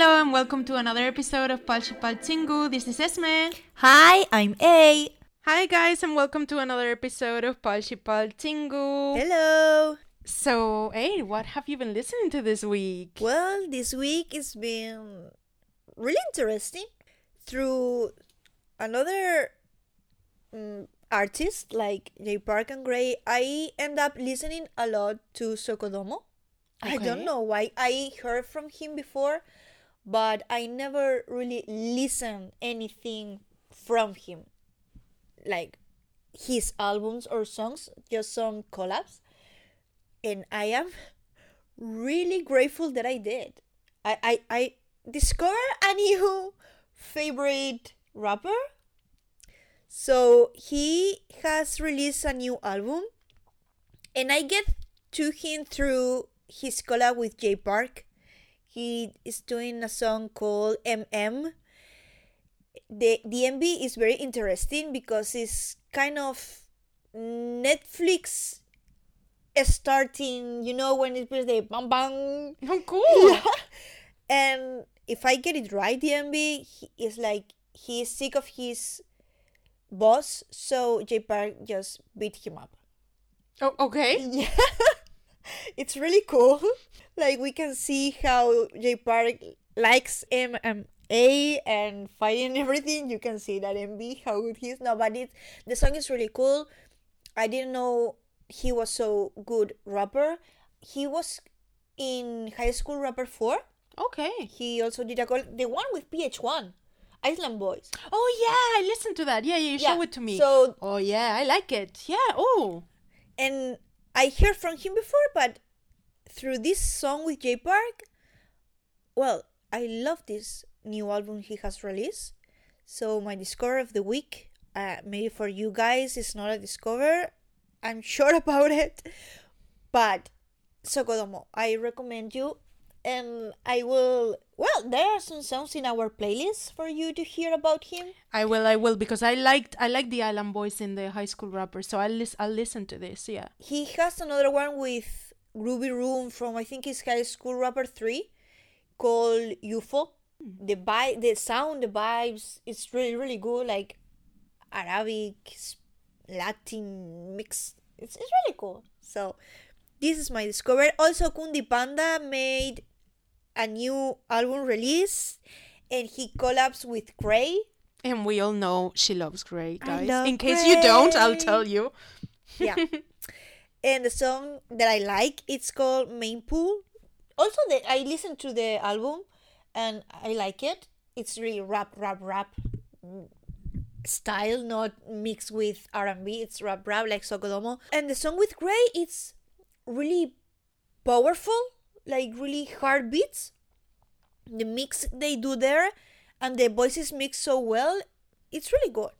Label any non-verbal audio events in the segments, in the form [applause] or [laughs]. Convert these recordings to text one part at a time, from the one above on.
Hello and welcome to another episode of Palchipal Chingu. This is Esme. Hi, I'm A. Hi guys and welcome to another episode of Palchipal Chingu. Hello. So, A, what have you been listening to this week? Well, this week has been really interesting. Through another mm, artist like Jay Park and Gray, I end up listening a lot to Sokodomo. I don't know why. I heard from him before, but I never really listened anything from him. Like his albums or songs, just some collabs. And I am really grateful that I did. I, I, I discovered a new favorite rapper. So he has released a new album, and I get to him through his collab with Jay Park. He is doing a song called MM. The MV is very interesting because it's kind of Netflix starting, you know, when it plays the bang bang Oh, cool. [laughs] and if I get it right, he is like he is sick of his boss, so Jay Park just beat him up. Oh, okay. [laughs] Yeah, it's really cool. Like we can see how Jay Park likes MMA and fighting and everything. You can see that MV how good he is. No, but it, the song is really cool. I didn't know he was so good rapper. He was in High School Rapper Four. Okay. He also did a call, the one with PH1, Island Boys. Oh, yeah, I listened to that. Yeah, yeah, you Yeah, show it to me. so- oh, yeah, I like it. Yeah, oh. And I heard from him before, but through this song with Jay Park, well, I love this new album he has released. So my discover of the week, uh, maybe for you guys, it's not a discover. I'm [laughs] sure about it, but Sokodomo, I recommend you, and I will. Well, there are some songs in our playlist for you to hear about him. I will, I will, because I liked, I like the Island Boys in the high school rapper, so I'll, lis- I'll listen to this, yeah. he has another one with Ruby Room from I think it's High School Rapper Three, called UFO. Hmm. The vi- the sound, the vibes, it's really really good. Like Arabic, Latin mix. It's it's really cool. So this is my discovery. Also, Khundi Panda made a new album release, and he collabs with Gray. And we all know she loves Gray, I guys. love In case you don't, I'll tell you. yeah. [laughs] And the song that i like it's called main pool. Also the, i listened to the album and i like it. It's really rap rap rap style not mixed with r&b it's rap rap like sokodomo. And the song with gray it's really powerful like really hard beats the mix they do there and the voices mix so well it's really good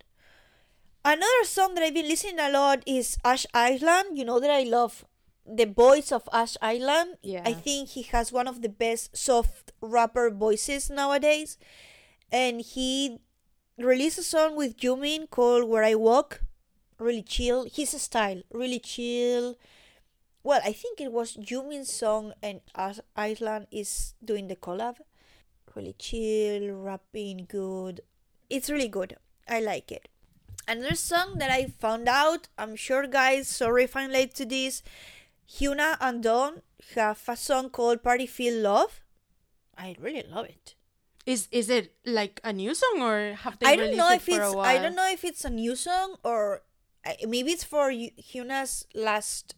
Another song that I've been listening a lot is Ash Island. You know that I love the voice of Ash Island. Yeah. I think he has one of the best soft rapper voices nowadays. And he released a song with Jumin called Where I Walk. Really chill. His style, really chill. Well, I think it was Jumin's song and Island is doing the collab. Really chill, rapping good. It's really good. I like it. Another song that I found out, I'm sure guys, sorry if I'm late to this. Hyuna and Dawn have a song called Party Feel Love. I really love it. Is is it like a new song or have they I don't released know it if for it's a while? I don't know if it's a new song or maybe it's for Yu- Hyuna's last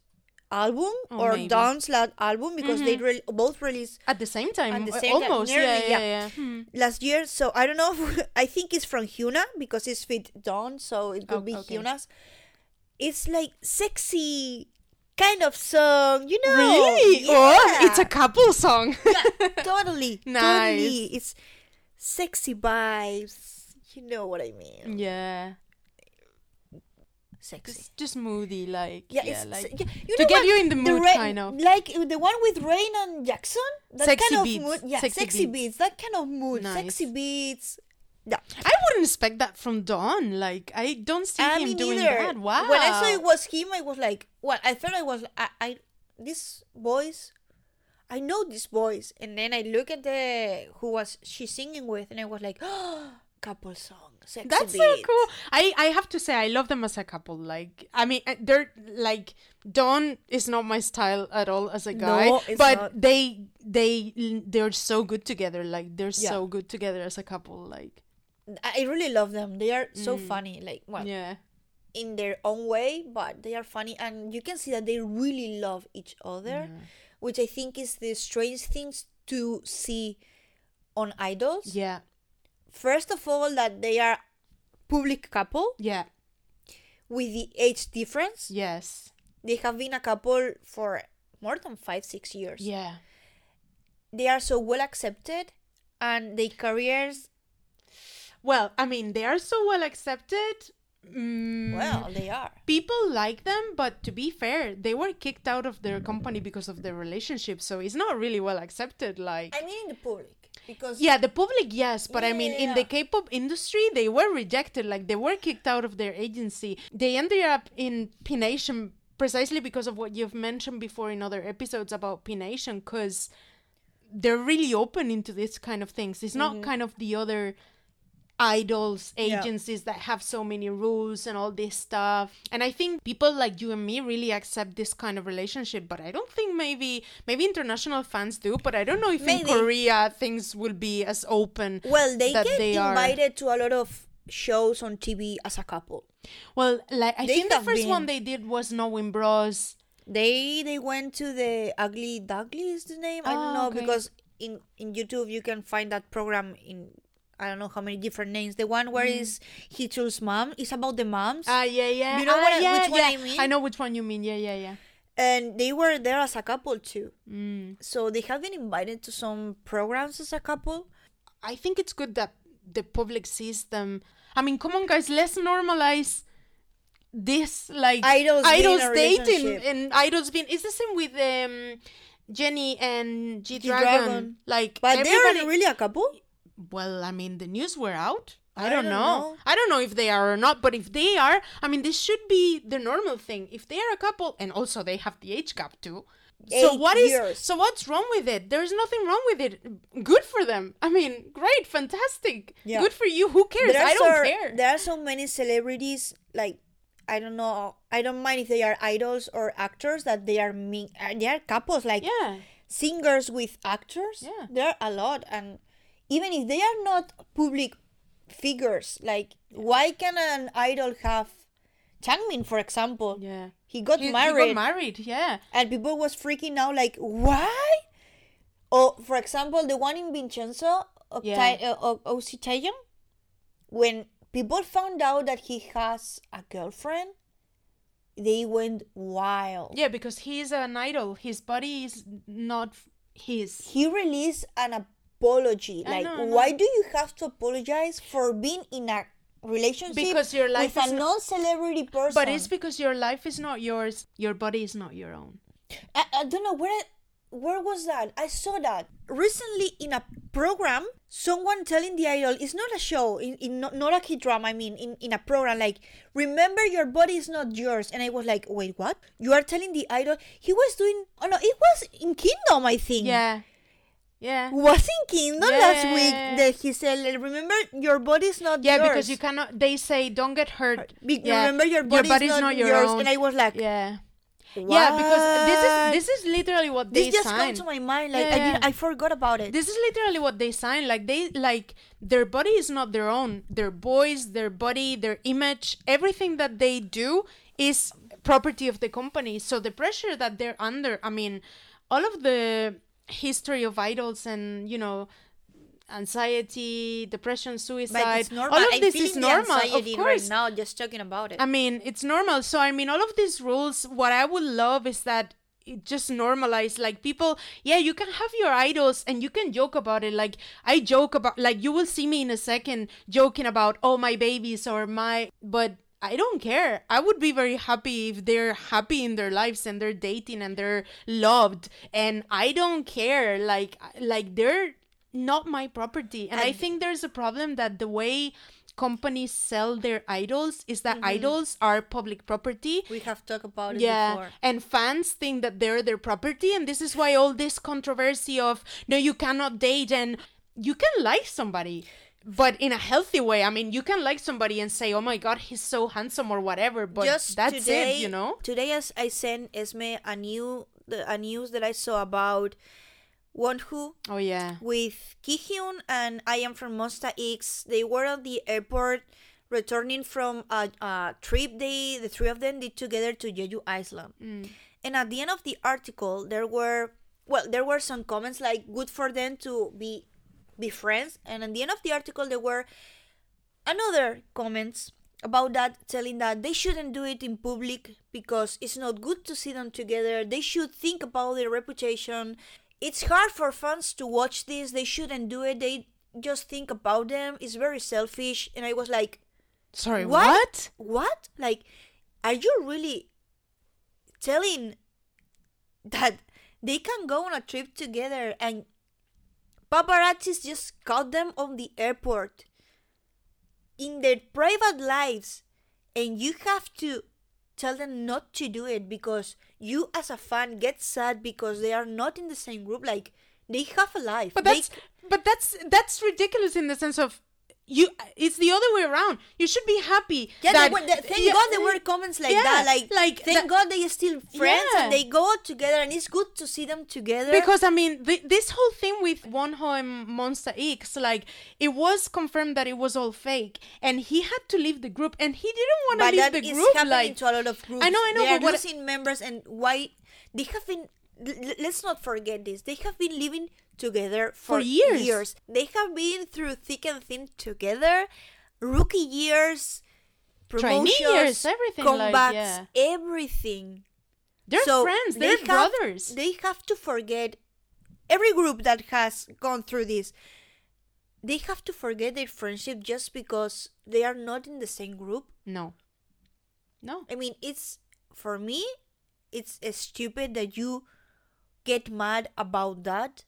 album Oh, or maybe. Dawn's last album because they re- both released At the same time, At the uh, same time, almost. nearly, yeah, yeah, yeah. yeah. Hmm. last year. So I don't know. If, [laughs] I think it's from Hyuna because it's with Dawn, so it could Oh, be okay. Hyuna's. It's like sexy kind of song, you know? Really? Yeah. Oh, it's a couple song. yeah, [laughs] totally, Nice. totally. It's sexy vibes. You know what I mean? yeah. Sexy. Just, just moody, like Yeah, yeah, like yeah, you to get what? you in the mood, Ra- kind of. like uh, the one with Rain and Jackson. That Sexy kind of beats, mood. Yeah, sexy sexy, beats. beats. That kind of mood. Nice. Sexy beats. Yeah. I wouldn't expect that from Dawn. Like I don't see Ah, him me doing neither. that. Wow. When I saw it was him, I was like, what? I thought I was, I, I this voice, I know this voice. And then I look at the who was she singing with, and I was like, oh, [gasps] couple song, sexy That's so cool. I I have to say I love them as a couple. Like I mean, uh, they're like Dawn is not my style at all as a guy, No, it's but not. they they they're so good together. Like they're Yeah. so good together as a couple. Like I really love them. They are so funny. Like well, yeah, in their own way, but they are funny, and you can see that they really love each other, which I think is the strange things to see on idols. yeah, First of all, that they are public couple yeah, with the age difference. yes, They have been a couple for more than five, six years. yeah. They are so well accepted, and their careers. Well, I mean, they are so well accepted. Mm, Well, they are. people like them, but to be fair, they were kicked out of their company because of their relationship. So it's not really well accepted. Like I mean, in the public because Yeah, the public, yes, but I mean, yeah, in the. K-pop industry, they were rejected. Like they were kicked out of their agency. They ended up in P Nation precisely because of what you've mentioned before in other episodes about P Nation, because they're really open into this kind of things. It's not mm-hmm. kind of the other idols Mm-hmm. Yeah. agencies that have so many rules and all this stuff and i think people like you and me really accept this kind of relationship but i don't think maybe maybe international fans do but i don't know if in korea things will be as open well, they get they are- invited to a lot of shows on TV as a couple. well like i They think the first one they did was knowing bros They they went to the Ugly Duckling is the name. I don't Ah, know okay. because in in YouTube you can find that program in I don't know how many different names. The one where is he chose mom is about the moms. ah yeah yeah You know Ah, what I- yeah, which one yeah. I mean? i know which one you mean yeah yeah yeah and they were there as a couple too. mm. So they have been invited to some programs as a couple. I think it's good that the public sees them. I mean, come on, guys, let's normalize this like Idols idols dating and idols being. It's the same with um Jennie and G. Dragon. Like But everybody. they're really a couple. Well, I mean, the news were out. I, I don't, don't know. know. I don't know if they are or not, but if they are, I mean, this should be the normal thing. If they are a couple, and also they have the age gap too. so Eight what is years. so what's wrong with it? There's nothing wrong with it. Good for them. I mean, great, fantastic. Yeah. Good for you. Who cares? There are I don't so- care. There are so many celebrities like I don't know. I don't mind if they are idols or actors that they are me. uh, They are couples like Yeah. singers with actors. Yeah. there are a lot, and even if they are not public figures, like why can an idol have Changmin, for example? Yeah. He got He, he married, got married. Yeah. and people was freaking out like why? Or for example, the one in Vincenzo, of Yeah. Uh, of Ok Taecyeon, when people found out that he has a girlfriend, they went wild. Yeah, because he's an idol. His body is not his. He released an apology. I Like, know, I why do you have to apologize for being in a relationship Because your life with is a non-celebrity person? But it's because your life is not yours. Your body is not your own. I, I don't know where where was that i saw that recently in a program someone telling the idol it's not a show in, in not, not a kid drama i mean in, in a program like remember your body is not yours and i was like wait what you are telling the idol he was doing oh no it was in kingdom i think Yeah. Yeah. was in kingdom last week that he said remember your body is not Yeah, yours Yeah, because you cannot. They say don't get hurt. Be- yeah. remember your body body's is not, your yours own. and i was like yeah. Yeah, because this is this is literally what they this just signed. come to my mind like I, Yeah. didn't, I forgot about it this is literally what they sign like they like their body is not their own their voice their body their image everything that they do is property of the company so the pressure that they're under i mean all of the history of idols and you know anxiety depression suicide But it's normal. all of this is normal of course right now just talking about it. I mean, it's normal. So, I mean, all of these rules, what I would love is that it just normalize like people yeah you can have your idols and you can joke about it like i joke about like you will see me in a second joking about oh my babies or my but I don't care. I would be very happy if they're happy in their lives and they're dating and they're loved and I don't care like like they're not my property. And I think there's a problem that the way companies sell their idols is that Mm-hmm. idols are public property. We have talked about it Yeah, before. and fans think that they're their property, and this is why all this controversy of no, you cannot date, and you can like somebody, but in a healthy way. I mean, you can like somebody and say, "Oh my God, he's so handsome" or whatever, but Just that's today, it, you know. Today, as I sent Esme a new the, a news that I saw about Wonho Oh yeah, with Kihyun and I.M from Monsta X. They were at the airport returning from a, a trip they the three of them did together to Jeju Island. Mm. And at the end of the article, there were well, there were some comments like "good for them to be be friends," and at the end of the article, there were another comments about that telling that they shouldn't do it in public because it's not good to see them together. They should think about their reputation. It's hard for fans to watch this. They shouldn't do it. They just think about them. It's very selfish. And i was like sorry, What? what? what? Like are you really telling that they can go on a trip together and paparazzis just caught them on the airport. In their private lives and you have to tell them not to do it because you as a fan get sad because they are not in the same group like they have a life. But They- that's but that's that's ridiculous in the sense of you. It's the other way around. You should be happy. Yeah, that, they were, they- thank yeah, God there were comments like yeah, that. Like, like thank that- God they are still friends Yeah. and they go together, and it's good to see them together. Because I mean, th- this whole thing with Wonho and Monsta X, like it was confirmed that it was all fake, and he had to leave the group, and he didn't want to leave that the is group. happening Like, to a lot of groups. I know, I know, They are but what- losing members, and why they have been. Let's not forget this. They have been living together for, For years. Years. They have been through thick and thin together. Rookie years, Trainee promotions, years, everything, like, comebacks, yeah. everything. they're So friends. they They're have- brothers. They have to forget every group that has gone through this. They have to forget their friendship just because they are not in the same group. no, no. I mean, it's for me, it's stupid that you get mad about that.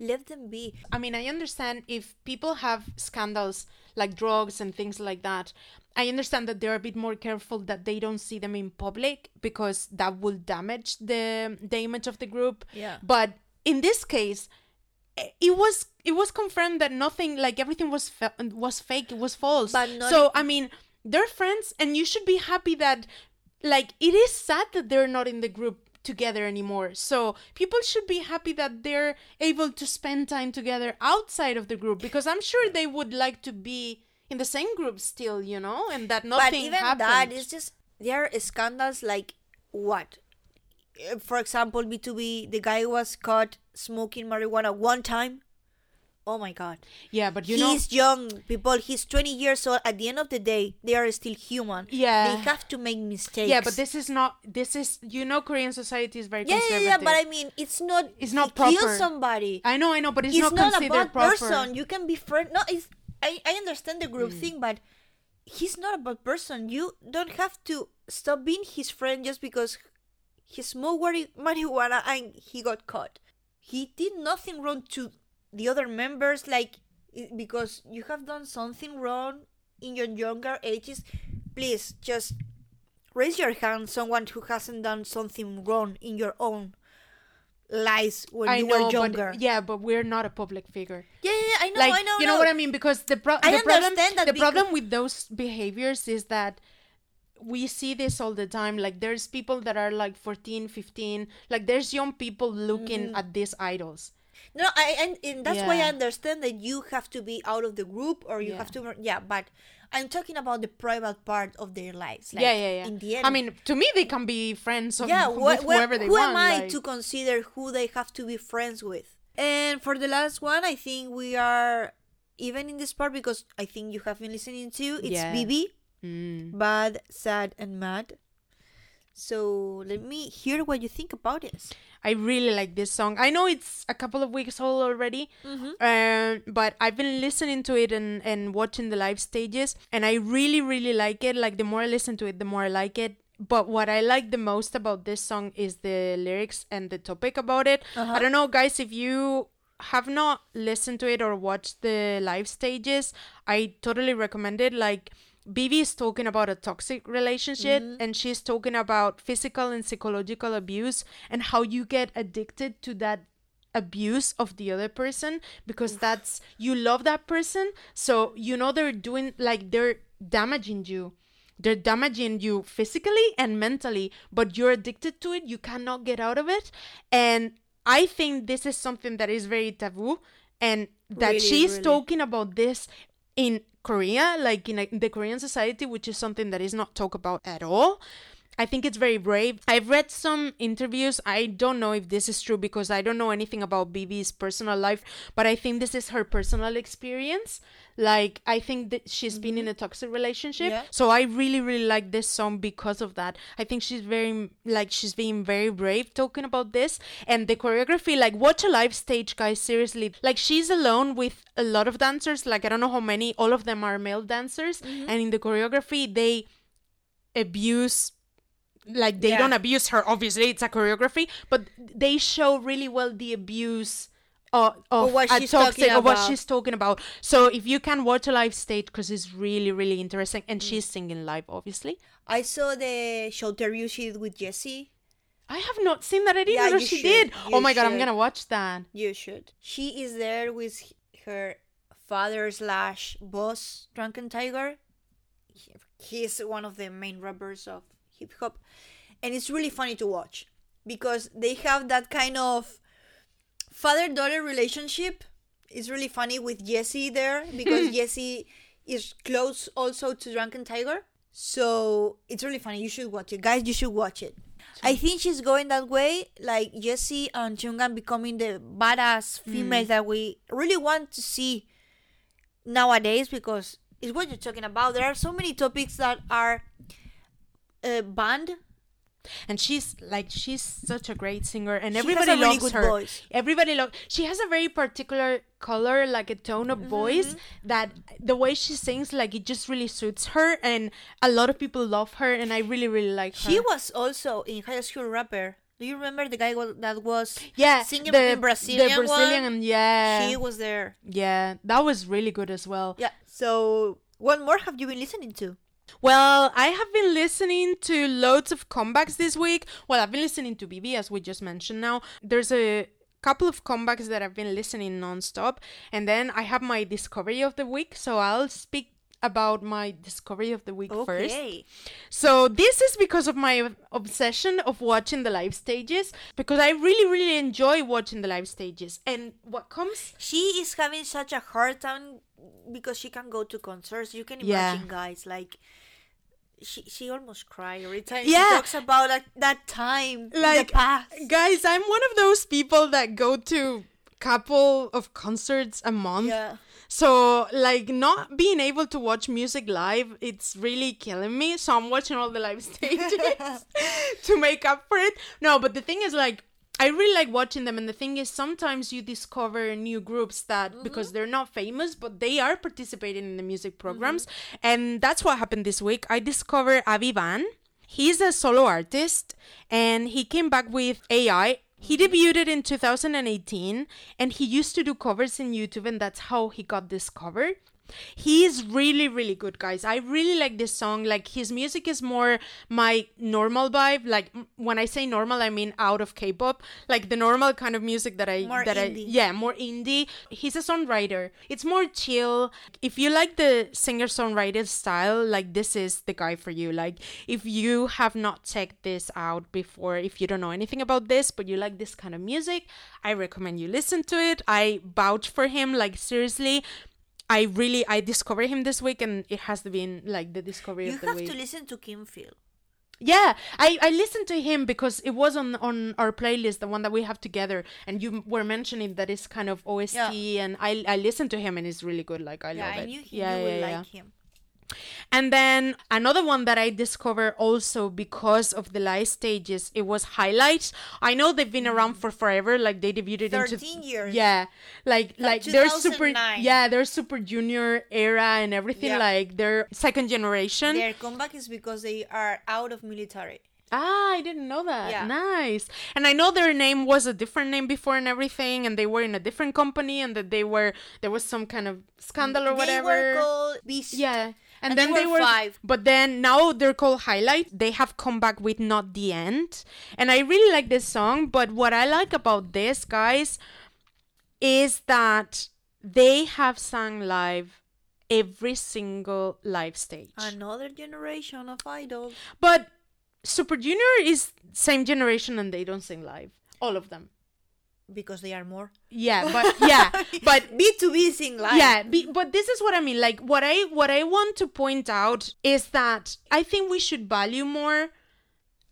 Let them be. I mean, I understand if people have scandals like drugs and things like that. I understand that they're a bit more careful that they don't see them in public because that will damage the the image of the group. Yeah. But in this case, eh, it was it was confirmed that nothing like everything was fa- was fake. It was false. But so I mean, they're friends, and you should be happy that like it is sad that they're not in the group together anymore. So people should be happy that they're able to spend time together outside of the group because I'm sure they would like to be in the same group still, you know, and that nothing but even happened. that is just there are scandals like what? Uh, For example, B2B, the guy was caught smoking marijuana one time. Oh my god. yeah, but you know, he's young people he's 20 years old at the end of the day they are still human Yeah. they have to make mistakes yeah, but this is not. This is you know, Korean society is very yeah, yeah conservative. yeah but i mean it's not It's not he kill somebody I know, I know, but it's, it's, not, not, considered about proper. person you can be friend no it's i i understand the group Hmm. thing but he's not a bad person you don't have to stop being his friend just because he smoked marijuana and he got caught he did nothing wrong to the other members like because you have done something wrong in your younger ages please just raise your hand someone who hasn't done something wrong in your own lives when I you know, were younger but yeah, but we're not a public figure. yeah, yeah, yeah, I know, like I know. you know no. what I mean because the, pro- I the problem the because- problem with those behaviors is that we see this all the time like there's people that are like 14 15 like there's young people looking Mm-hmm. at these idols No, I and, and that's why I understand that you have to be out of the group or you Yeah. have to yeah, but I'm talking about the private part of their lives. Like, yeah yeah yeah In the end, i mean to me they can be friends of, yeah, with wh- wh- whoever they who want am I like- to consider who they have to be friends with? And for the last one, I think we are even in this part because I think you have been listening to it's Yeah. Bibi, Mm. bad, sad, and mad. So let me hear what you think about this. I really like this song. I know it's a couple of weeks old already, Mm-hmm. uh, but I've been listening to it and, and watching the live stages, and I really, really like it. Like, the more I listen to it, the more I like it. But what I like the most about this song is the lyrics and the topic about it. Uh-huh. I don't know, guys, if you have not listened to it or watched the live stages, I totally recommend it. Like Bibi is talking about a toxic relationship mm-hmm. and she's talking about physical and psychological abuse and how you get addicted to that abuse of the other person because that's you love that person so you know they're doing like they're damaging you. They're damaging you physically and mentally but you're addicted to it you cannot get out of it and i think this is something that is very taboo and that Really, she's really. talking about this in korea like in, a, in the korean society which is something that is not talked about at all I think it's very brave. I've read some interviews. I don't know if this is true because I don't know anything about Bibi's personal life, but I think this is her personal experience. Like, I think that she's been in mm-hmm. a toxic relationship. Yeah. So I really, really like this song because of that. I think she's very, like, she's being very brave talking about this. And the choreography, like, watch a live stage, guys, seriously. Like, she's alone with a lot of dancers. Like, I don't know how many, all of them are male dancers. Mm-hmm. And in the choreography, they abuse like they Yeah. don't abuse her obviously it's a choreography but they show really well the abuse uh, of, of what she's toxic talking of what about. she's talking about so if you can watch a live stage because it's really really interesting and she's singing live obviously I saw the show interview she did with Jessi i have not seen that didn't Yeah, she should. did oh You oh my god i'm gonna watch that You should. She is there with her father slash boss, Drunken Tiger. He's one of the main rappers of hip hop, and it's really funny to watch because they have that kind of father daughter relationship. It's really funny with Jessi there because [laughs] Jessi is close also to Drunken Tiger. So it's really funny. You should watch it, guys. You should watch it. I think she's going that way, like Jessi and Chungan becoming the badass females mm. that we really want to see nowadays because it's what you're talking about. There are so many topics that are uh, banned. and she's like she's such a great singer and She everybody really loves her voice. everybody loves she has a very particular color like a tone of Mm-hmm, voice that the way she sings like it just really suits her and a lot of people love her and i really really like her She was also in High School Rapper. Do you remember the guy that was yeah singing the, in Brazilian, the brazilian one? yeah She was there. yeah that was really good as well Yeah. So, what more have you been listening to? Well, I have been listening to loads of comebacks this week. Well, I've been listening to Bibi as we just mentioned now. There's a couple of comebacks that I've been listening nonstop, and then I have my discovery of the week. So I'll speak about my discovery of the week first. Okay. So this is because of my obsession of watching the live stages because I really really enjoy watching the live stages. And what comes She is having such a hard time because she can go to concerts. You can Yeah. imagine, guys, like she she almost cry every time Yeah. she talks about that, that time in like the past. guys, I'm one of those people that go to couple of concerts a month. Yeah. So like not being able to watch music live, it's really killing me. So I'm watching all the live [laughs] stages [laughs] to make up for it. No, but the thing is like I really like watching them and the thing is sometimes you discover new groups that mm-hmm. because they're not famous but they are participating in the music mm-hmm. programs and that's what happened this week. I discovered Avi Van. He's a solo artist and he came back with AI. He mm-hmm. debuted in 2018 and he used to do covers in YouTube and that's how he got discovered. He is really, really good, guys. I really like this song. Like his music is more my normal vibe. Like when I say normal, I mean out of K-pop, like the normal kind of music that I More that I yeah more indie. He's a songwriter. It's more chill. If you like the singer songwriter style, like this is the guy for you. Like if you have not checked this out before, if you don't know anything about this, but you like this kind of music, I recommend you listen to it. I vouch for him. Like seriously. I really I discovered him this week and it has been like the discovery You of the week. You have to listen to Kim Phil. Yeah, I, I listened to him because it was on on our playlist, the one that we have together, and you were mentioning that it's kind of OST, Yeah. and I I listened to him and it's really good. Like I yeah, love I it. knew he, yeah, you would yeah, yeah. like him. And then another one that I discovered also because of the live stages, it was highlights. I know they've been around for forever, like they debuted in 13 years. Yeah, like like, Like they're super yeah they're super junior era and everything. Yeah. Like they're second generation. Their comeback is because they are out of military. Ah, I didn't know that. Yeah. Nice. And I know their name was a different name before and everything, and they were in a different company, and that they were there was some kind of scandal or whatever. They were called Beast. Yeah. And, And then they they were were five. But then now they're called Highlight. They have come back with Not the End. And I really like this song, but what I like about this, guys, is that they have sung live every single live stage. Another generation of idols. But Super Junior is same generation and they don't sing live. All of them. Because they are more. Yeah, [laughs] but yeah, but BTOB sing live. yeah, be, but this is what I mean. Like what I what I want to point out is that I think we should value more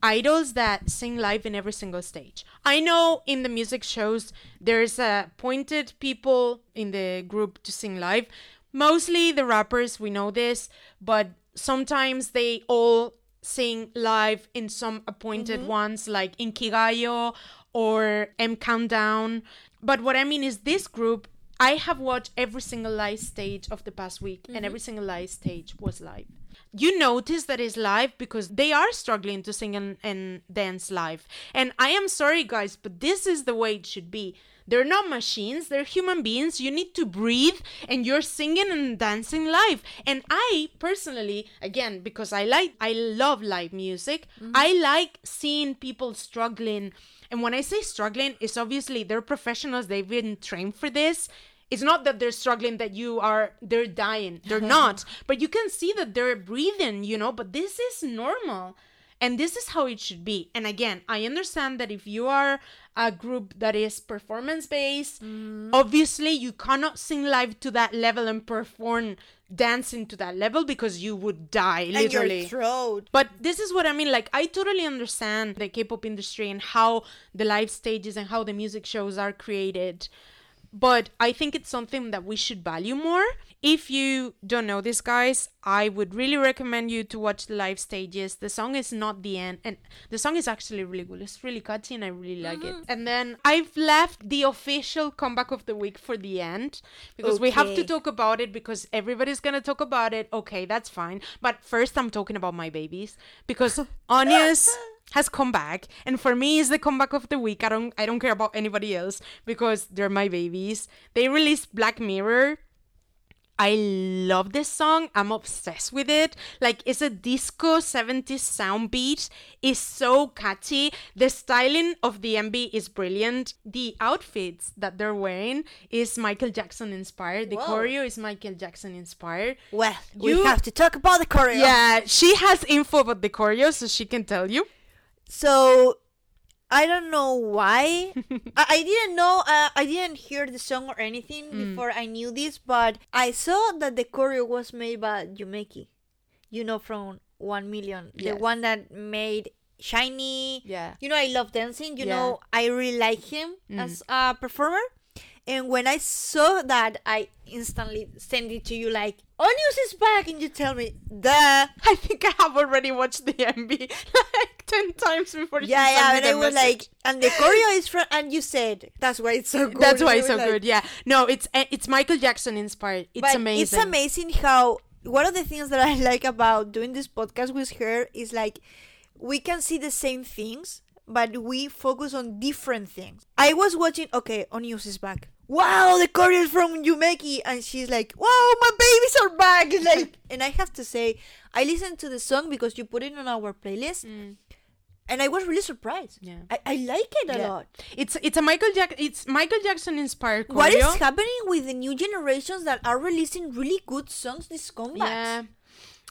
idols that sing live in every single stage. I know in the music shows there's uh, appointed people in the group to sing live. Mostly the rappers, we know this, but sometimes they all sing live in some appointed ones like in Kigayo or M Countdown. But what I mean is this group I have watched every single live stage of the past week, and mm-hmm. every single live stage was live. You notice that it's live because they are struggling to sing and, and dance live. And I am sorry, guys, but this is the way it should be. They're not machines, they're human beings. You need to breathe, and you're singing and dancing live. And I personally, again, because I like, I love live music, mm-hmm. I like seeing people struggling. And when I say struggling, it's obviously they're professionals, they've been trained for this. It's not that they're struggling that you are they're dying. They're [laughs] not. But you can see that they're breathing, you know, but this is normal. And this is how it should be. And again, I understand that if you are a group that is performance based, mm. obviously you cannot sing live to that level and perform dancing to that level because you would die literally. And your throat. But this is what I mean. Like, I totally understand the K pop industry and how the live stages and how the music shows are created. But I think it's something that we should value more. If you don't know this, guys, I would really recommend you to watch the live stages. The song is not the end, and the song is actually really good. It's really catchy, and I really like it. Mm-hmm. And then I've left the official comeback of the week for the end because we have to talk about it because everybody's gonna talk about it. Okay, that's fine. But first, I'm talking about my babies because [laughs] Oneus has come back, and for me, it's the comeback of the week. I don't, I don't care about anybody else because they're my babies. They released Black Mirror. I love this song. I'm obsessed with it. Like it's a disco 70s sound beat. It's so catchy. The styling of the MV is brilliant. The outfits that they're wearing is Michael Jackson inspired. The Whoa. choreo is Michael Jackson inspired. Well, we have to talk about the choreo. Yeah, she has info about the choreo, so she can tell you. So I don't know why. [laughs] I, I didn't know. Uh, I didn't hear the song or anything Mm. before I knew this, but I saw that the choreo was made by Yumeki. You know, from One Million, the one that made Shiny. Yeah. You know, I love dancing. You Yeah. Mm. know, I really like him as a performer. And when I saw that, I instantly sent it to you like, Oneus is back, and you tell me, duh. [laughs] I think I have already watched the MV [laughs] like 10 times before she Yeah, yeah, and I was message. like, and the choreo is from, and you said that's why it's so [laughs] good. That's why it's so like- good. Yeah. No, it's eh, it's Michael Jackson inspired. It's but amazing. It's amazing how one of the things that I like about doing this podcast with her is like we can see the same things, but we focus on different things. I was watching. Okay, Oneus is back. Wow, the is from Yumeki, and she's like, "Wow, my babies are back!" Like, [laughs] and I have to say, I listened to the song because you put it on our playlist, and I was really surprised. Mm. Yeah. I, I like it a Yeah. lot. It's it's a Michael Jack it's Michael Jackson inspired choreo. What is happening with the new generations that are releasing really good songs this comeback? Yeah.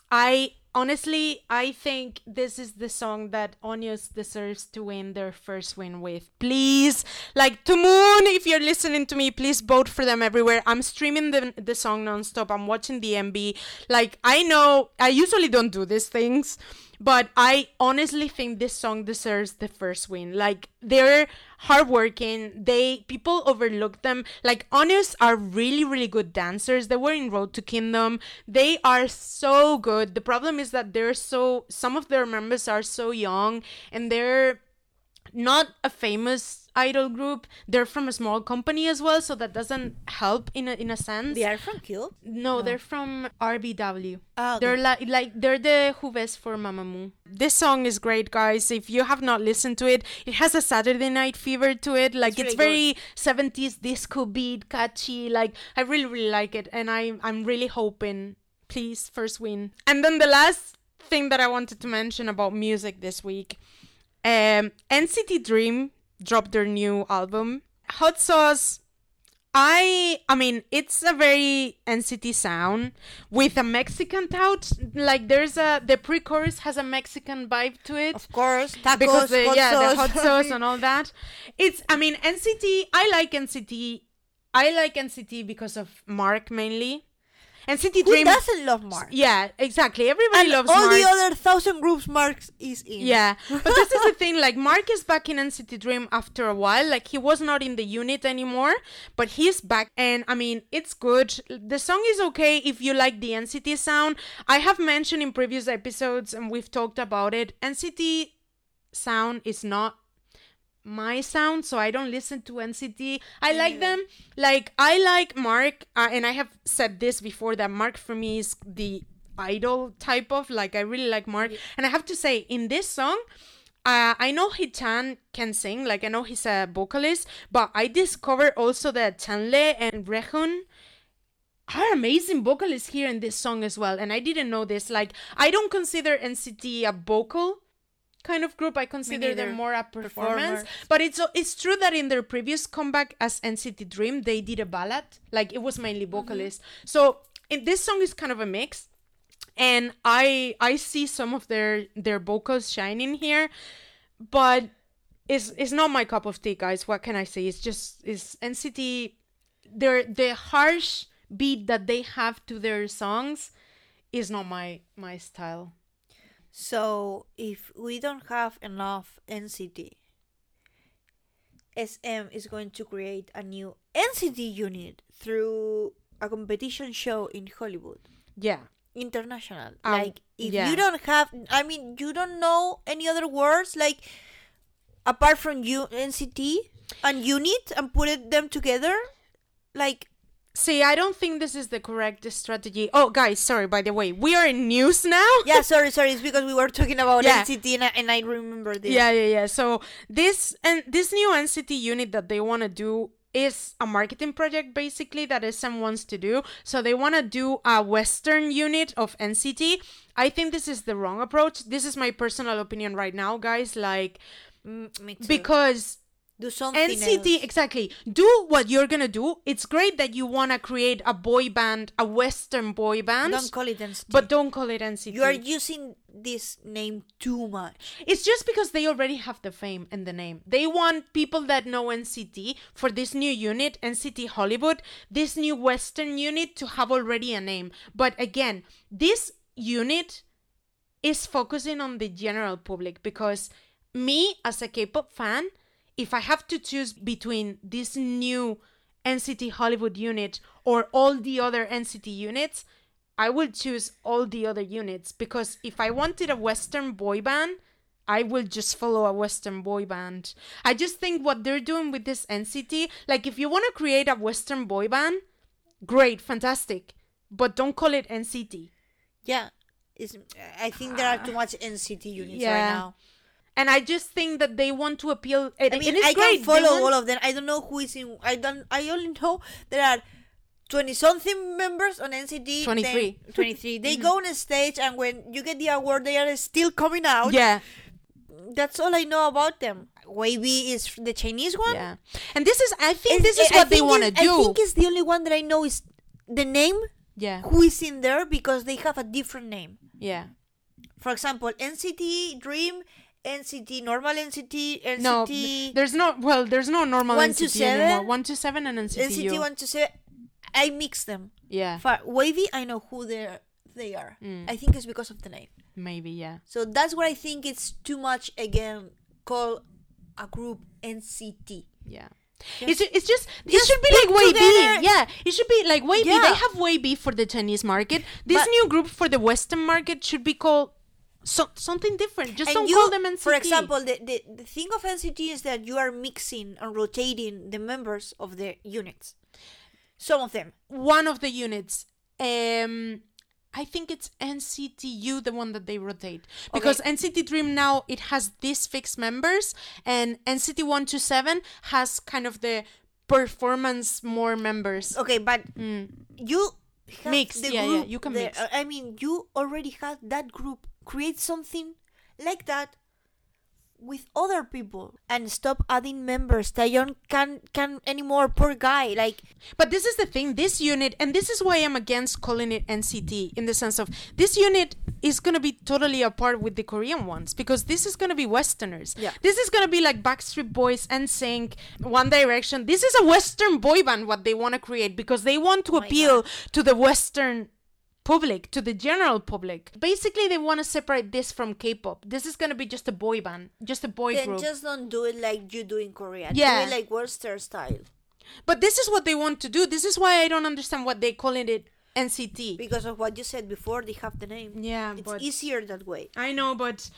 I honestly I think this is the song that Oneus deserves to win their first win with. Please, like to Moon, if you're listening to me, please vote for them everywhere. I'm streaming the the song nonstop. I'm watching the MV. Like I know I usually don't do these things, but I honestly think this song deserves the first win. Like they're hardworking. They people overlook them. Like Oneus are really really good dancers. They were in Road to Kingdom. They are so good. The problem is that they're so some of their members are so young and they're not a famous idol group. They're from a small company as well, so that doesn't help in a, in a sense. They are from Cube. No, they're from RBW. Okay. Oh, they're like like they're the Juves for Mamamoo. This song is great, guys. If you have not listened to it, it has a Saturday Night fever to it. Like It's it's, really very 70s disco beat, catchy. Like I really really like it, and I I'm really hoping, please first win. And then the last thing that I wanted to mention about music this week, um, NCT Dream dropped their new album, Hot Sauce. I I mean it's a very NCT sound with a Mexican touch. Like there's a the pre-chorus has a Mexican vibe to it Of course, tacos, because the, yeah sauce. the hot sauce and [laughs] all that. It's I mean NCT. I like NCT. I like NCT because of Mark mainly. NCT Who Dream. doesn't love Mark? Yeah, exactly. Everybody And loves all Mark. the other thousand groups Mark is in. Yeah, [laughs] but this is the thing. Like Mark is back in NCT Dream after a while. Like he was not in the unit anymore, but he's back, and I mean it's good. The song is okay if you like the NCT sound. I have mentioned in previous episodes, and we've talked about it. NCT sound is not my sound, so I don't listen to NCT. I like them. Like I like Mark, uh, and I have said this before that Mark for me is the idol type of like I really like Mark, and I have to say in this song. Uh, I know Haechan can sing, like I know he's a vocalist, but I discovered also that Chenle and Renjun are amazing vocalists here in this song as well. And I didn't know this. Like I don't consider NCT a vocal kind of group. I consider them more a performance. But it's it's true that in their previous comeback as NCT Dream, they did a ballad. Like it was mainly vocalist. So in this song is kind of a mix. And I I see some of their their vocals shining here, but it's it's not my cup of tea, guys. What can I say? It's just it's NCT their the harsh beat that they have to their songs is not my my style. So if we don't have enough NCT, SM is going to create a new NCT unit through a competition show in Hollywood. Yeah. International. Um, like if yeah. you don't have I mean you don't know any other words like apart from you NCT and unit and put it them together like See, I don't think this is the correct strategy. Oh, guys, sorry. By the way, we are in news now. [laughs] yeah sorry sorry it's because we were talking about Yeah. NCT and I, and I remember this Yeah, yeah, yeah. So this and this new NCT unit that they want to do is a marketing project basically that SM wants to do. So they want to do a Western unit of NCT. I think this is the wrong approach. This is my personal opinion right now, guys. Like Mm, me too. because do something NCT else. exactly do what you're gonna do. It's great that you wanna create a boy band, a Western boy band, don't call it NCT but don't call it NCT. you are using this name too much It's just because they already have the fame and the name. They want people that know NCT for this new unit, NCT Hollywood, this new Western unit to have already a name. But again, this unit is focusing on the general public because me as a K-pop fan, if I have to choose between this new NCT Hollywood unit or all the other NCT units, I will choose all the other units because if I wanted a Western boy band, I will just follow a Western boy band. I just think what they're doing with this NCT, like if you want to create a Western boy band, great, fantastic, but don't call it NCT. yeah it's, I think there are too much NCT units Yeah. right now And I just think that they want to appeal. I mean I great. can follow all of them I don't know who is in I don't I only know there are 20 something members on NCT Twenty three. Twenty three. they mm-hmm. go on a stage and when you get the award they are still coming out Yeah, that's all I know about them WayV is the Chinese one yeah. And this is, I think It's- this is I what they want to do. I think it's the only one that I know is the name yeah, who is in there because they have a different name. yeah. For example, NCT Dream, NCT Normal NCT, NCT No, there's no. Well, there's no normal One to NCT seven? anymore. One to seven and NCT. NCT one to seven. I mix them. Yeah, For WayV, I know who they they are. Mm. I think it's because of the name. maybe. Yeah. So that's what I think it's too much again. Call a group NCT. Yeah. Just- it's, it's just it should be like WayV. together- Yeah, it should be like WayV. Yeah. They have WayV for the Chinese market. This But- new group for the Western market should be called so, something different. Just And don't you, call them NCT. For example, the, the, the thing of NCT is that you are mixing and rotating the members of the units. Some of them. one of the units. Um, I think it's NCTU, the one that they rotate, because NCT Dream now it has these fixed members, and NCT One Two Seven has kind of the performance more members. Okay, but you have Mix, the yeah, yeah, group you can there. mix. I mean, you already have that group. Create something like that with other people and stop adding members. Taeyong can can anymore. Poor guy. Like But this is the thing, this unit, and this is why I'm against calling it NCT in the sense of this unit is gonna be totally apart with the Korean ones because this is gonna be Westerners. Yeah. This is gonna be like Backstreet Boys and Sync, One Direction. This is a Western boy band what they want to create because they want to Oh appeal to the Western public, to the general public. Basically, they want to separate this from K-pop. This is gonna be just a boy band, just a boy then group. just don't do it like you do in Korea. Yeah. Do it like Western style. But this is what they want to do. This is why I don't understand what they calling it NCT. Because of what you said before, they have the name. Yeah, It's easier that way. I know, but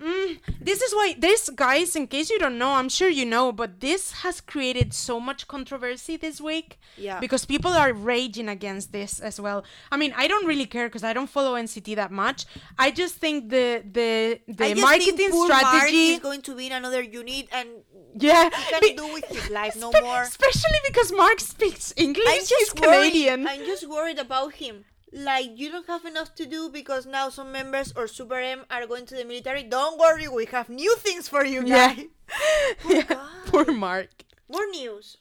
mm, this is why this guys. In case you don't know, I'm sure you know, but this has created so much controversy this week. Yeah. Because people are raging against this as well. I mean, I don't really care because I don't follow NCT that much. I just think the the the I just marketing think poor Mark strategy. is going to be in another unit and yeah, he can be- do with his life no spe- more. Especially because Mark speaks English. I'm He's worried. Canadian. I'm just worried about him. Like you don't have enough to do because now some members or Super M are going to the military. Don't worry, we have new things for you Yeah. guys. [laughs] yeah. Poor Mark. More news.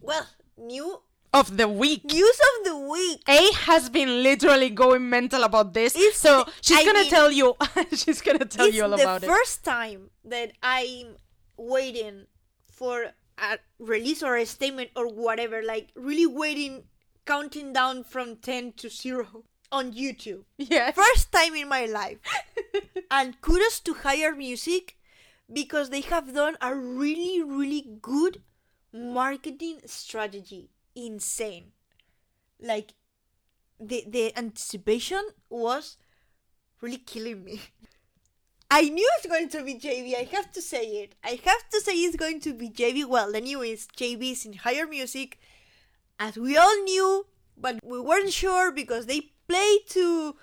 Well, new Of the week. news of the week. A has been literally going mental about this, It's so she's I gonna mean- tell you. [laughs] she's gonna tell you all about it. the first time that I'm waiting for a release or a statement or whatever. Like really waiting, counting down from ten to zero on YouTube. Yes. First time in my life. [laughs] and kudos to Higher Music because they have done a really, really good marketing strategy. Insane. Like the the anticipation was really killing me. [laughs] I knew it's going to be JB. I have to say it. I have to say it's going to be JB. Well, the new is JB is in Higher Music, as we all knew, but we weren't sure because they play to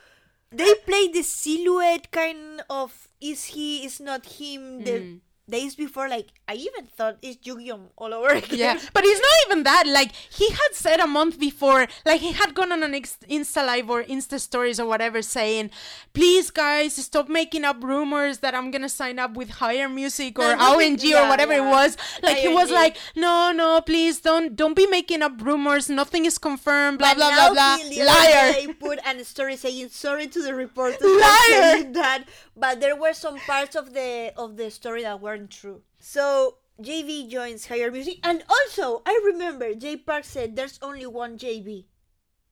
they play the silhouette kind of is he is not him the mm. Days before like i even thought it's Yugyeom all over [laughs] again Yeah, but it's not even that. Like he had said a month before, like he had gone on an Insta live or Insta stories or whatever, saying, "Please, guys, stop making up rumors that I'm gonna sign up with Higher Music or [laughs] No, ONG or yeah, whatever it was." Like he was like, "No, no, please don't, don't be making up rumors. Nothing is confirmed. Blah But blah blah blah. Liar." day put an story saying sorry to the reporters Liar. that, but there were some parts of the of the story that weren't true. So JB joins Higher Music, and also I remember Jay Park said there's only one JB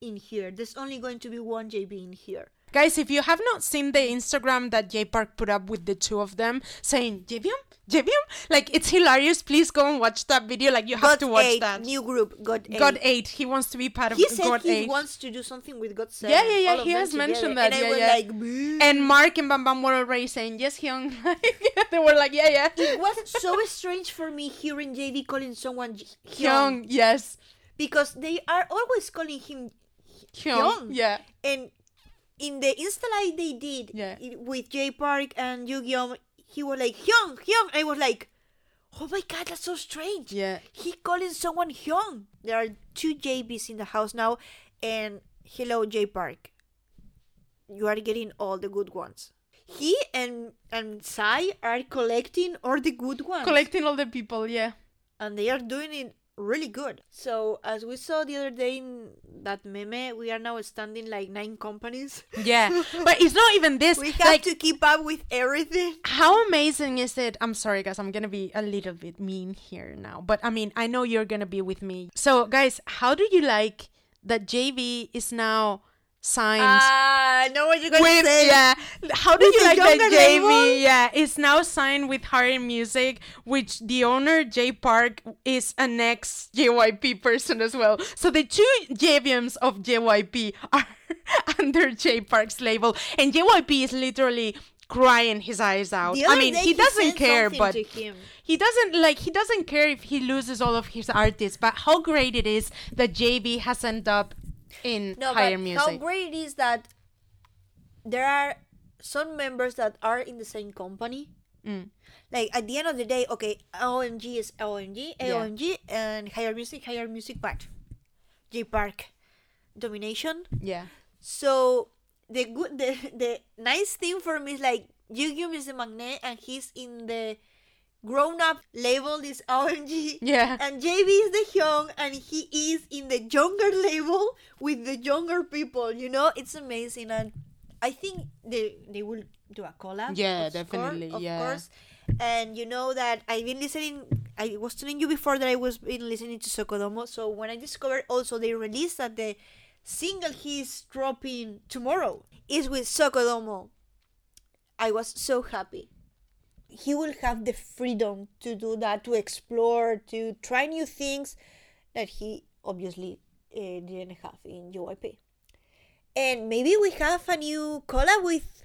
in here. There's only going to be one JB in here. Guys, if you have not seen the Instagram that Jay Park put up with the two of them saying Jebium, Jebium, like it's hilarious. Please go and watch that video. Like you have God to watch eight, that. new group. GOT8. God eight. He wants to be part of He said God he eight. wants to do something with GOT7. Yeah, yeah, yeah, he has mentioned together. that, And I yeah, was yeah. like, and Mark and Bam Bam were already saying yes, Hyung. [laughs] [laughs] they were like, yeah, yeah. it was so strange for me hearing JB calling someone J- Hyung, yes, because they are always calling him Hyung, Hyung. yeah. and in the insta they did Yeah. with Jay Park and Yu he was like Hyung Hyung I was like oh my god that's so strange Yeah. he calling someone Hyung there are two JBs in the house now and hello Jay Park you are getting all the good ones he and and PSY are collecting all the good ones Collecting all the people, yeah. and they are doing it really good. So as we saw the other day in that meme, we are now standing like nine companies. Yeah, [laughs] but it's not even this. We have like, to keep up with everything. how amazing is it? I'm sorry, guys. I'm gonna be a little bit mean here now, but I mean, I know you're gonna be with me. So, guys, how do you like that JB is now signed. Ah, I know what you're gonna say. yeah, how do you like that Jamie? label? Yeah, is now signed with Higher Music, which the owner Jay Park is an ex JYP person as well. So the two JVMs of JYP are [laughs] under Jay Park's label, and JYP is literally crying his eyes out. I mean, day he doesn't care, but he doesn't like he doesn't care if he loses all of his artists. But how great it is that JB has ended up in No, higher music. how great it is that there are some members that are in the same company. Mm. Like at the end of the day, okay, OMG is OMG, Yeah. And higher music, higher music, but Jay Park domination. yeah. So the good, the the nice thing for me is like Yu is the magnet, and he's in the grown up label is OMG. Yeah. And JB is the young, and he is in the younger label with the younger people. You know, it's amazing, and I think they they will do a collab. Yeah, of course- definitely, of yeah. course. And you know that I've been listening. I was telling you before that I was been listening to Sokodomo. So when I discovered also they released that the single he's dropping tomorrow is with Sokodomo. I was so happy. He will have the freedom to do that, to explore, to try new things that he obviously uh, didn't have in JYP. And maybe we have a new collab with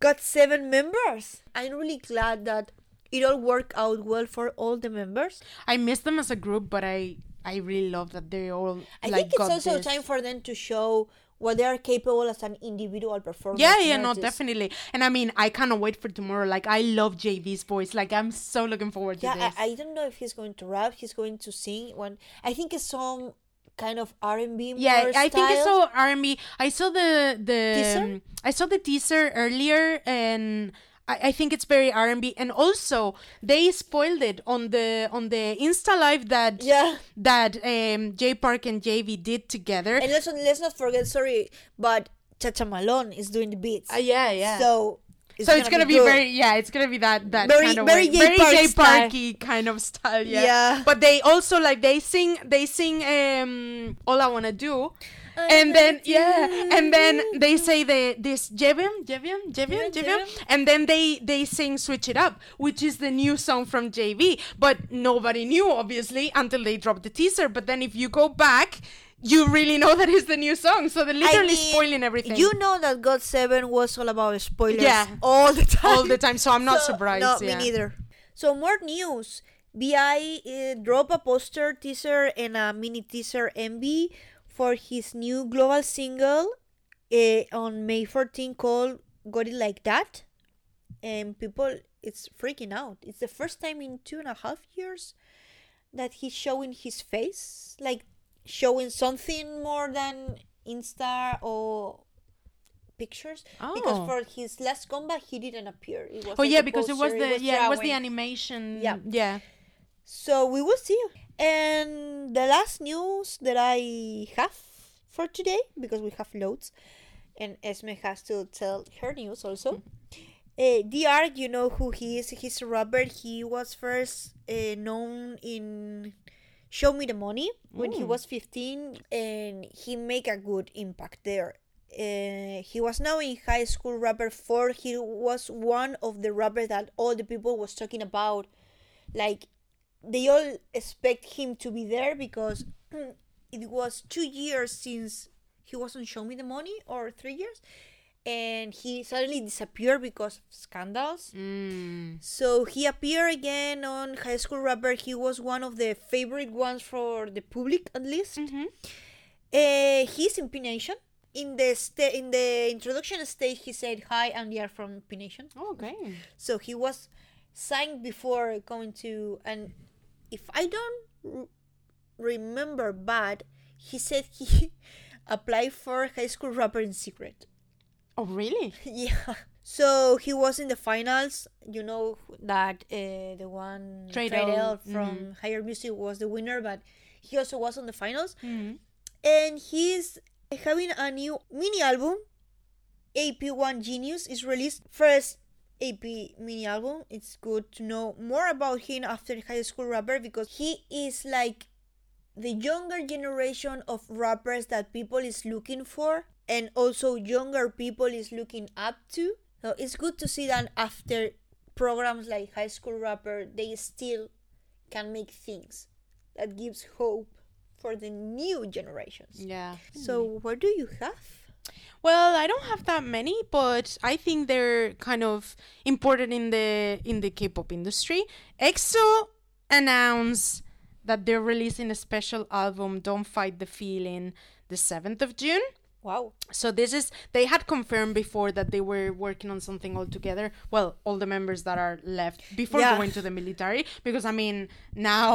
GOT7 members. I'm really glad that it all worked out well for all the members. I miss them as a group, but I I really love that they all I like think it's also this. time for them to show what they are capable as an individual performer. Yeah, yeah, no, definitely. And I mean, I cannot wait for tomorrow. Like, I love JB's voice. Like, I'm so looking forward to Yeah, this. I, I don't know if he's going to rap. He's going to sing. One, I think it's some kind of R and B. yeah, I think I style. saw R&B. I saw the the Teaser? um, I saw the teaser earlier, and I, I think it's very R&B. And also, they spoiled it on the on the Insta live that Yeah. that um Jay Park and JB did together. And let's let's not forget. Sorry, but Cha Cha Malone is doing the beats. Uh, yeah, yeah. So. so it's gonna, be, good. very yeah it's gonna be that that Very- kind of very way. J very Park J style. Parky kind of style yeah. Yeah. but they also like they sing they sing um all I wanna do and then yeah and then they say the this Jevium Jevium and then they they sing switch it up which is the new song from JB but nobody knew obviously until they dropped the teaser but then if you go back you really know that is the new song so they're I literally mean, spoiling everything You know that GOT7 was all about spoilers. Yeah. all the time. all the time so I'm not [laughs] So- surprised No, yeah. me neither. So more news. B.I uh, drop a poster teaser and a mini teaser MV for his new global single uh, on May 14 called "Got It Like That," and people it's freaking out. It's the first time in two and a half years that he's showing his face, like showing something more than Insta or pictures oh. because for his last comeback he didn't appear it was Oh like yeah, because it was poster, the yeah, it was the animation. Yeah. yeah. so we will see and the last news that i have for today because we have loads and esme has to tell her news also uh, dr you know who he is? He's Robert. he was first uh, known in show me the money when he was 15 and he make a good impact there. Uh, he was now in high school rapper 4 he was one of the rappers that all the people was talking about like they all expect him to be there because [clears throat] it was two years since he wasn't show me the money or three years and he suddenly disappeared because of scandals Mm. so he appeared again on high school rapper he was one of the favorite ones for the public at least Mhm. uh, he's in P Nation. In the sta- in the introduction stage, he said, "Hi, I'm Diar from P Nation." Oh, okay. So he was signed before going to, and if I don't remember bad, he said he [laughs] applied for high school rapper in secret. Oh, really? [laughs] yeah. So he was in the finals. You know that uh, the one Trade Trade L, L from Higher Music was the winner, but he also was on the finals Mm. and he's having a new mini album ap1 genius is released first ap mini album it's good to know more about him after high school rapper because he is like the younger generation of rappers that people is looking for and also younger people is looking up to. So it's good to see that after programs like High School Rapper, they still can make things that gives hope for the new generations. Yeah. So what do you have? Well, I don't have that many, but I think they're kind of important in the in the K-pop industry. EXO announced that they're releasing a special album, "Don't Fight the Feeling," the seventh of June. Wow. So this is they had confirmed before that they were working on something all together. Well, all the members that are left before Yeah. going to the military, because I mean now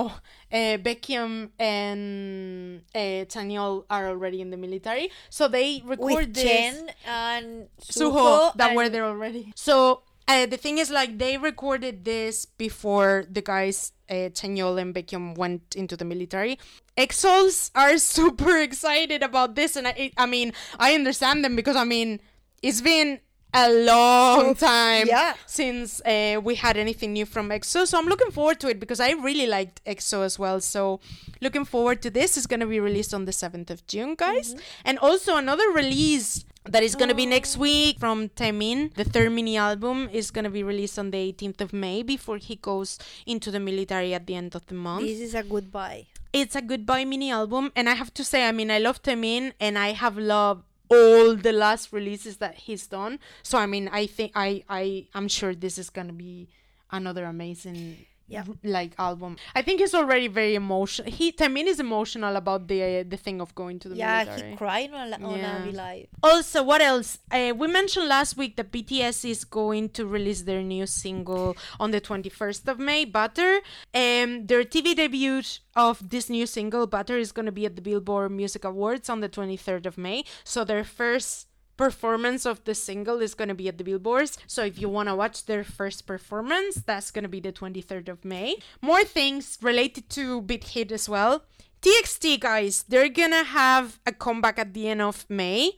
uh, Baekhyun and uh, Chanyeol are already in the military, so they record With this. Chen and Suho Suho that and- were there already. So uh, the thing is, like, they recorded this before the guys, uh, Chanyeol and Baekhyun, went into the military. EXO-Ls are [laughs] super excited about this, and I, I mean, I understand them because I mean, it's been a long time yeah. since uh, we had anything new from EXO. So I'm looking forward to it because I really liked EXO as well. So looking forward to this. It's going to be released on the 7th of June, guys. And also another release that is going to be next week from Taemin. The third mini album is going to be released on the 18th of May before he goes into the military at the end of the month. This is a goodbye. It's a goodbye mini album, and I have to say, I mean, I love Taemin, and I have loved all the last releases that he's done. So I mean, I think I I I'm sure this is gonna be another amazing. Yeah. like album. I think he's already very emotional. He Taemin is emotional about the uh, the thing of going to the Yeah, military. he cried on, on Yeah. a live. Also, what else? Uh, we mentioned last week that BTS is going to release their new single on the 21st of May, Butter. Um, their TV debut of this new single, Butter, is going to be at the Billboard Music Awards on the 23rd of May. So their first performance of the single is going to be at the billboards. So if you want to watch their first performance that's going to be the 23rd of may. More things related to big hit as well. Txt guys they're gonna have a comeback at the end of may.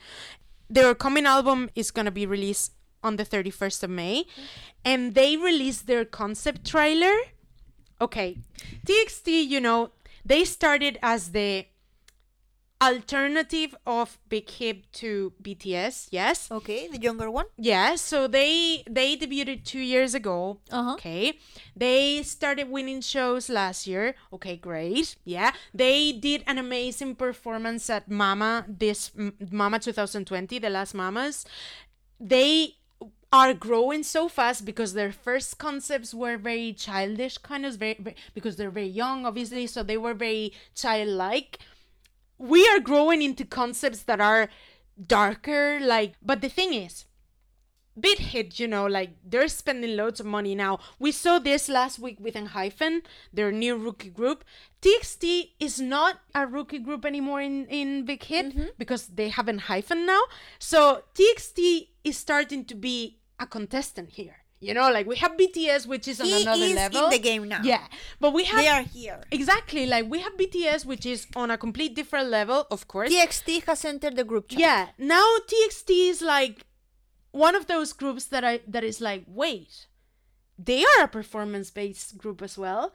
Their coming album is going to be released on the 31st of may. And they released their concept trailer. Okay txt you know they started as the alternative of big hit to bts yes. Okay, the younger one. yeah so they they debuted two years ago Uh-huh. okay? They started winning shows last year okay great yeah. They did an amazing performance at mama this mama 2020 the last mamas. They are growing so fast because their first concepts were very childish kind of very, very because they're very young obviously so they were very childlike we are growing into concepts that are darker like but the thing is Big Hit you know like they're spending loads of money now. We saw this last week with ENHYPEN their new rookie group. Txt is not a rookie group anymore in in big hit mm-hmm. because they have ENHYPEN now. So txt is starting to be a contestant here you know like we have bts which is on He another is level in the game now. yeah but we have They are here. exactly like we have bts which is on a complete different level of course TXT has entered the group chat. yeah now txt is like one of those groups that i that is like wait they are a performance based group as well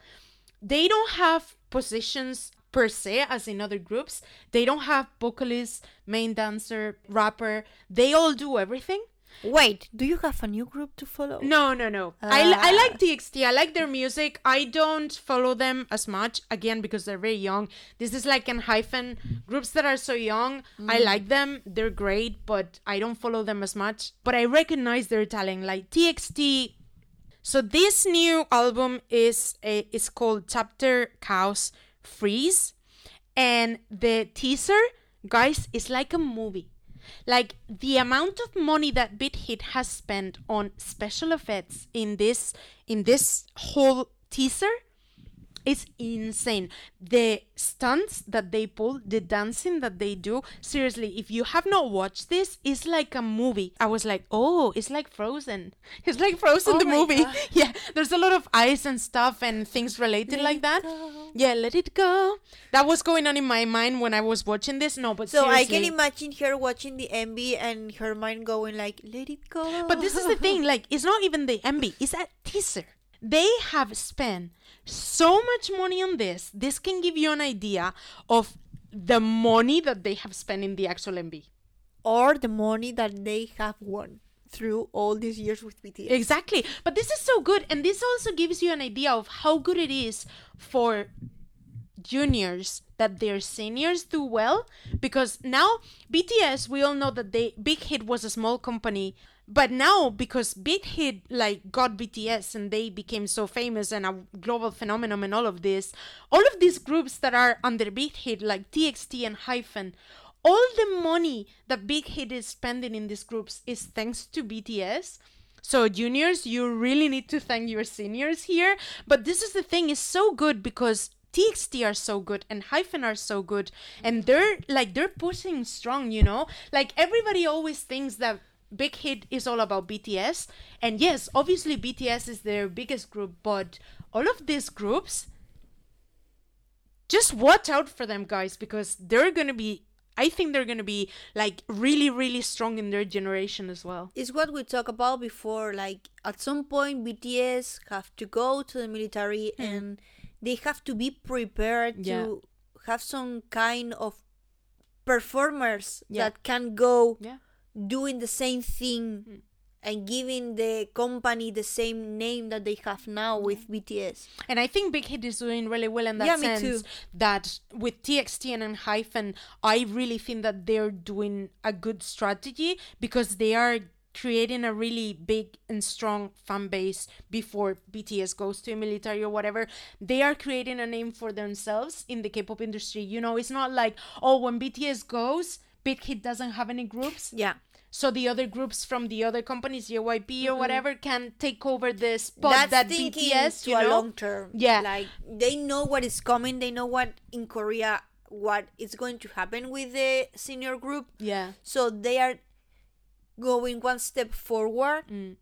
they don't have positions per se as in other groups they don't have vocalist main dancer rapper they all do everything Wait, do you have a new group to follow? no, no, no. I, I Ah. like TXT. I like their music. I don't follow them as much again because they're very young. This is like ENHYPEN groups that are so young. I like them. They're great, but I don't follow them as much. But I recognize their talent. Like TXT. So this new album is a, is called Chapter Chaos Freeze, and the teaser, guys, is like a movie. Like the amount of money that Big Hit has spent on special effects in this in this whole teaser is insane. The stunts that they pull, the dancing that they do, seriously, if you have not watched this, it's like a movie. I was like, oh, it's like Frozen. [laughs] It's like Frozen Oh the movie. God. [laughs] Yeah, there's a lot of ice and stuff and things related like that. Yeah, let it go. That was going on in my mind when I was watching this. No, but So I can imagine her watching the MV and her mind going like, "Let it go." But this is the thing, [laughs] like it's not even the MV, it's a teaser. They have spent so much money on this. This can give you an idea of the money that they have spent in the actual MV. or the money that they have won through all these years with BTS. Exactly. But this is so good. And this also gives you an idea of how good it is for juniors that their seniors do well. Because now, BTS, we all know that they Big Hit was a small company. But now, because Big Hit like got BTS and they became so famous and a global phenomenon and all of this, all of these groups that are under Big Hit like TXT and Hyphen, all the money that Big Hit is spending in these groups is thanks to BTS. So juniors, you really need to thank your seniors here. But this is the thing, is so good because TXT are so good and Hyphen are so good and they're like they're pushing strong, you know? Like everybody always thinks that Big Hit is all about BTS. And yes, obviously BTS is their biggest group, but all of these groups just watch out for them guys because they're going to be I think they're going to be like really, really strong in their generation as well. It's what we talked about before. Like at some point, BTS have to go to the military Hmm. and they have to be prepared Yeah. to have some kind of performers Yeah. that can go Yeah. doing the same thing Hmm. and giving the company the same name that they have now with BTS. And I think Big Hit is doing really well in that sense. too. That with TXT and Hyphen, I really think that they're doing a good strategy because they are creating a really big and strong fan base before BTS goes to a military or whatever. They are creating a name for themselves in the K-pop industry. You know, it's not like oh, when BTS goes, Big Hit doesn't have any groups. Yeah. So the other groups from the other companies, JYP or whatever, can take over the spot That's that BTS, to you a long term. Yeah. like they know what is coming. They know what in Korea what is going to happen with the senior group. yeah. So they are going one step forward Mm.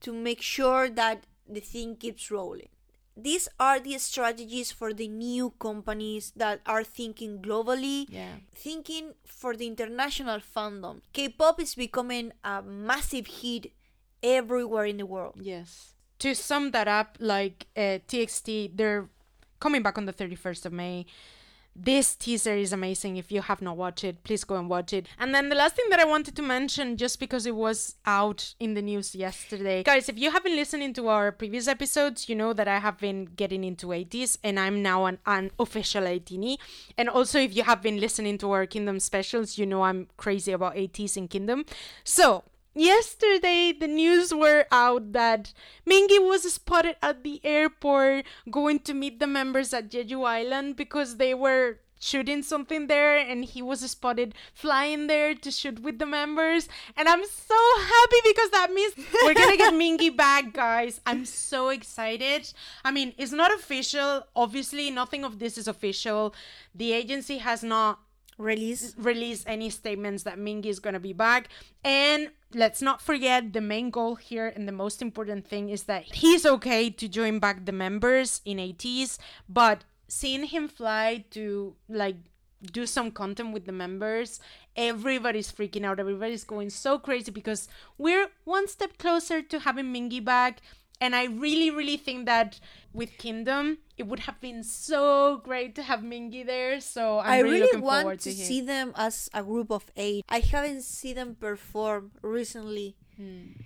to make sure that the thing keeps rolling. These are the strategies for the new companies that are thinking globally, Yeah. thinking for the international fandom. K-pop is becoming a massive hit everywhere in the world. Yes. To sum that up, like uh, TXT, they're coming back on the 31st of May. This teaser is amazing. If you have not watched it, please go and watch it. And then the last thing that I wanted to mention, just because it was out in the news yesterday, guys, if you haven't listened to our previous episodes, you know that I have been getting into ATEEZ and I'm now an, an official ATINY And also, if you have been listening to our Kingdom specials, you know I'm crazy about ATEEZ in Kingdom. So, Yesterday, the news were out that Mingi was spotted at the airport going to meet the members at Jeju Island because they were shooting something there and he was spotted flying there to shoot with the members. And I'm so happy because that means we're gonna get [laughs] Mingi back, guys. I'm so excited. I mean, it's not official. Obviously, nothing of this is official. The agency has not Release release any statements that Mingi is to be back. And let's not forget the main goal here and the most important thing is that he's okay to join back the members in ATEEZ, but seeing him fly to like do some content with the members, everybody's freaking out. Everybody's going so crazy because we're one step closer to having Mingi back. And I really, really think that with Kingdom, it would have been so great to have Mingi there. So I'm i really, really want forward to to, see them as a group of eight. I haven't seen them perform recently hmm.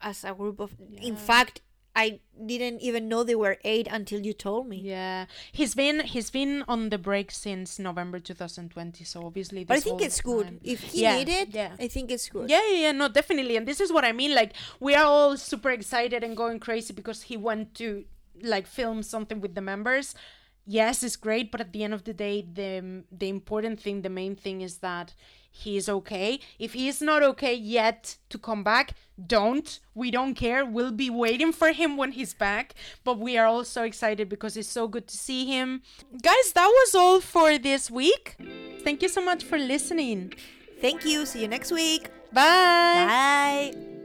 as a group of. In fact, I didn't even know they were eight until you told me. Yeah, he's been he's been on the break since November 2020. So obviously, But I think it's good. time- If he Yeah, made it, yeah. I think it's good. Yeah, yeah, yeah, no, definitely. And this is what I mean. Like, we are all super excited and going crazy because he went to like film something with the members. Yes, it's great, but at the end of the day, the the important thing, the main thing is that he is okay. If he is not okay yet to come back, don't. We don't care. We'll be waiting for him when he's back. But we are all so excited because it's so good to see him. Guys, that was all for this week. Thank you so much for listening. Thank you. See you next week. Bye. Bye.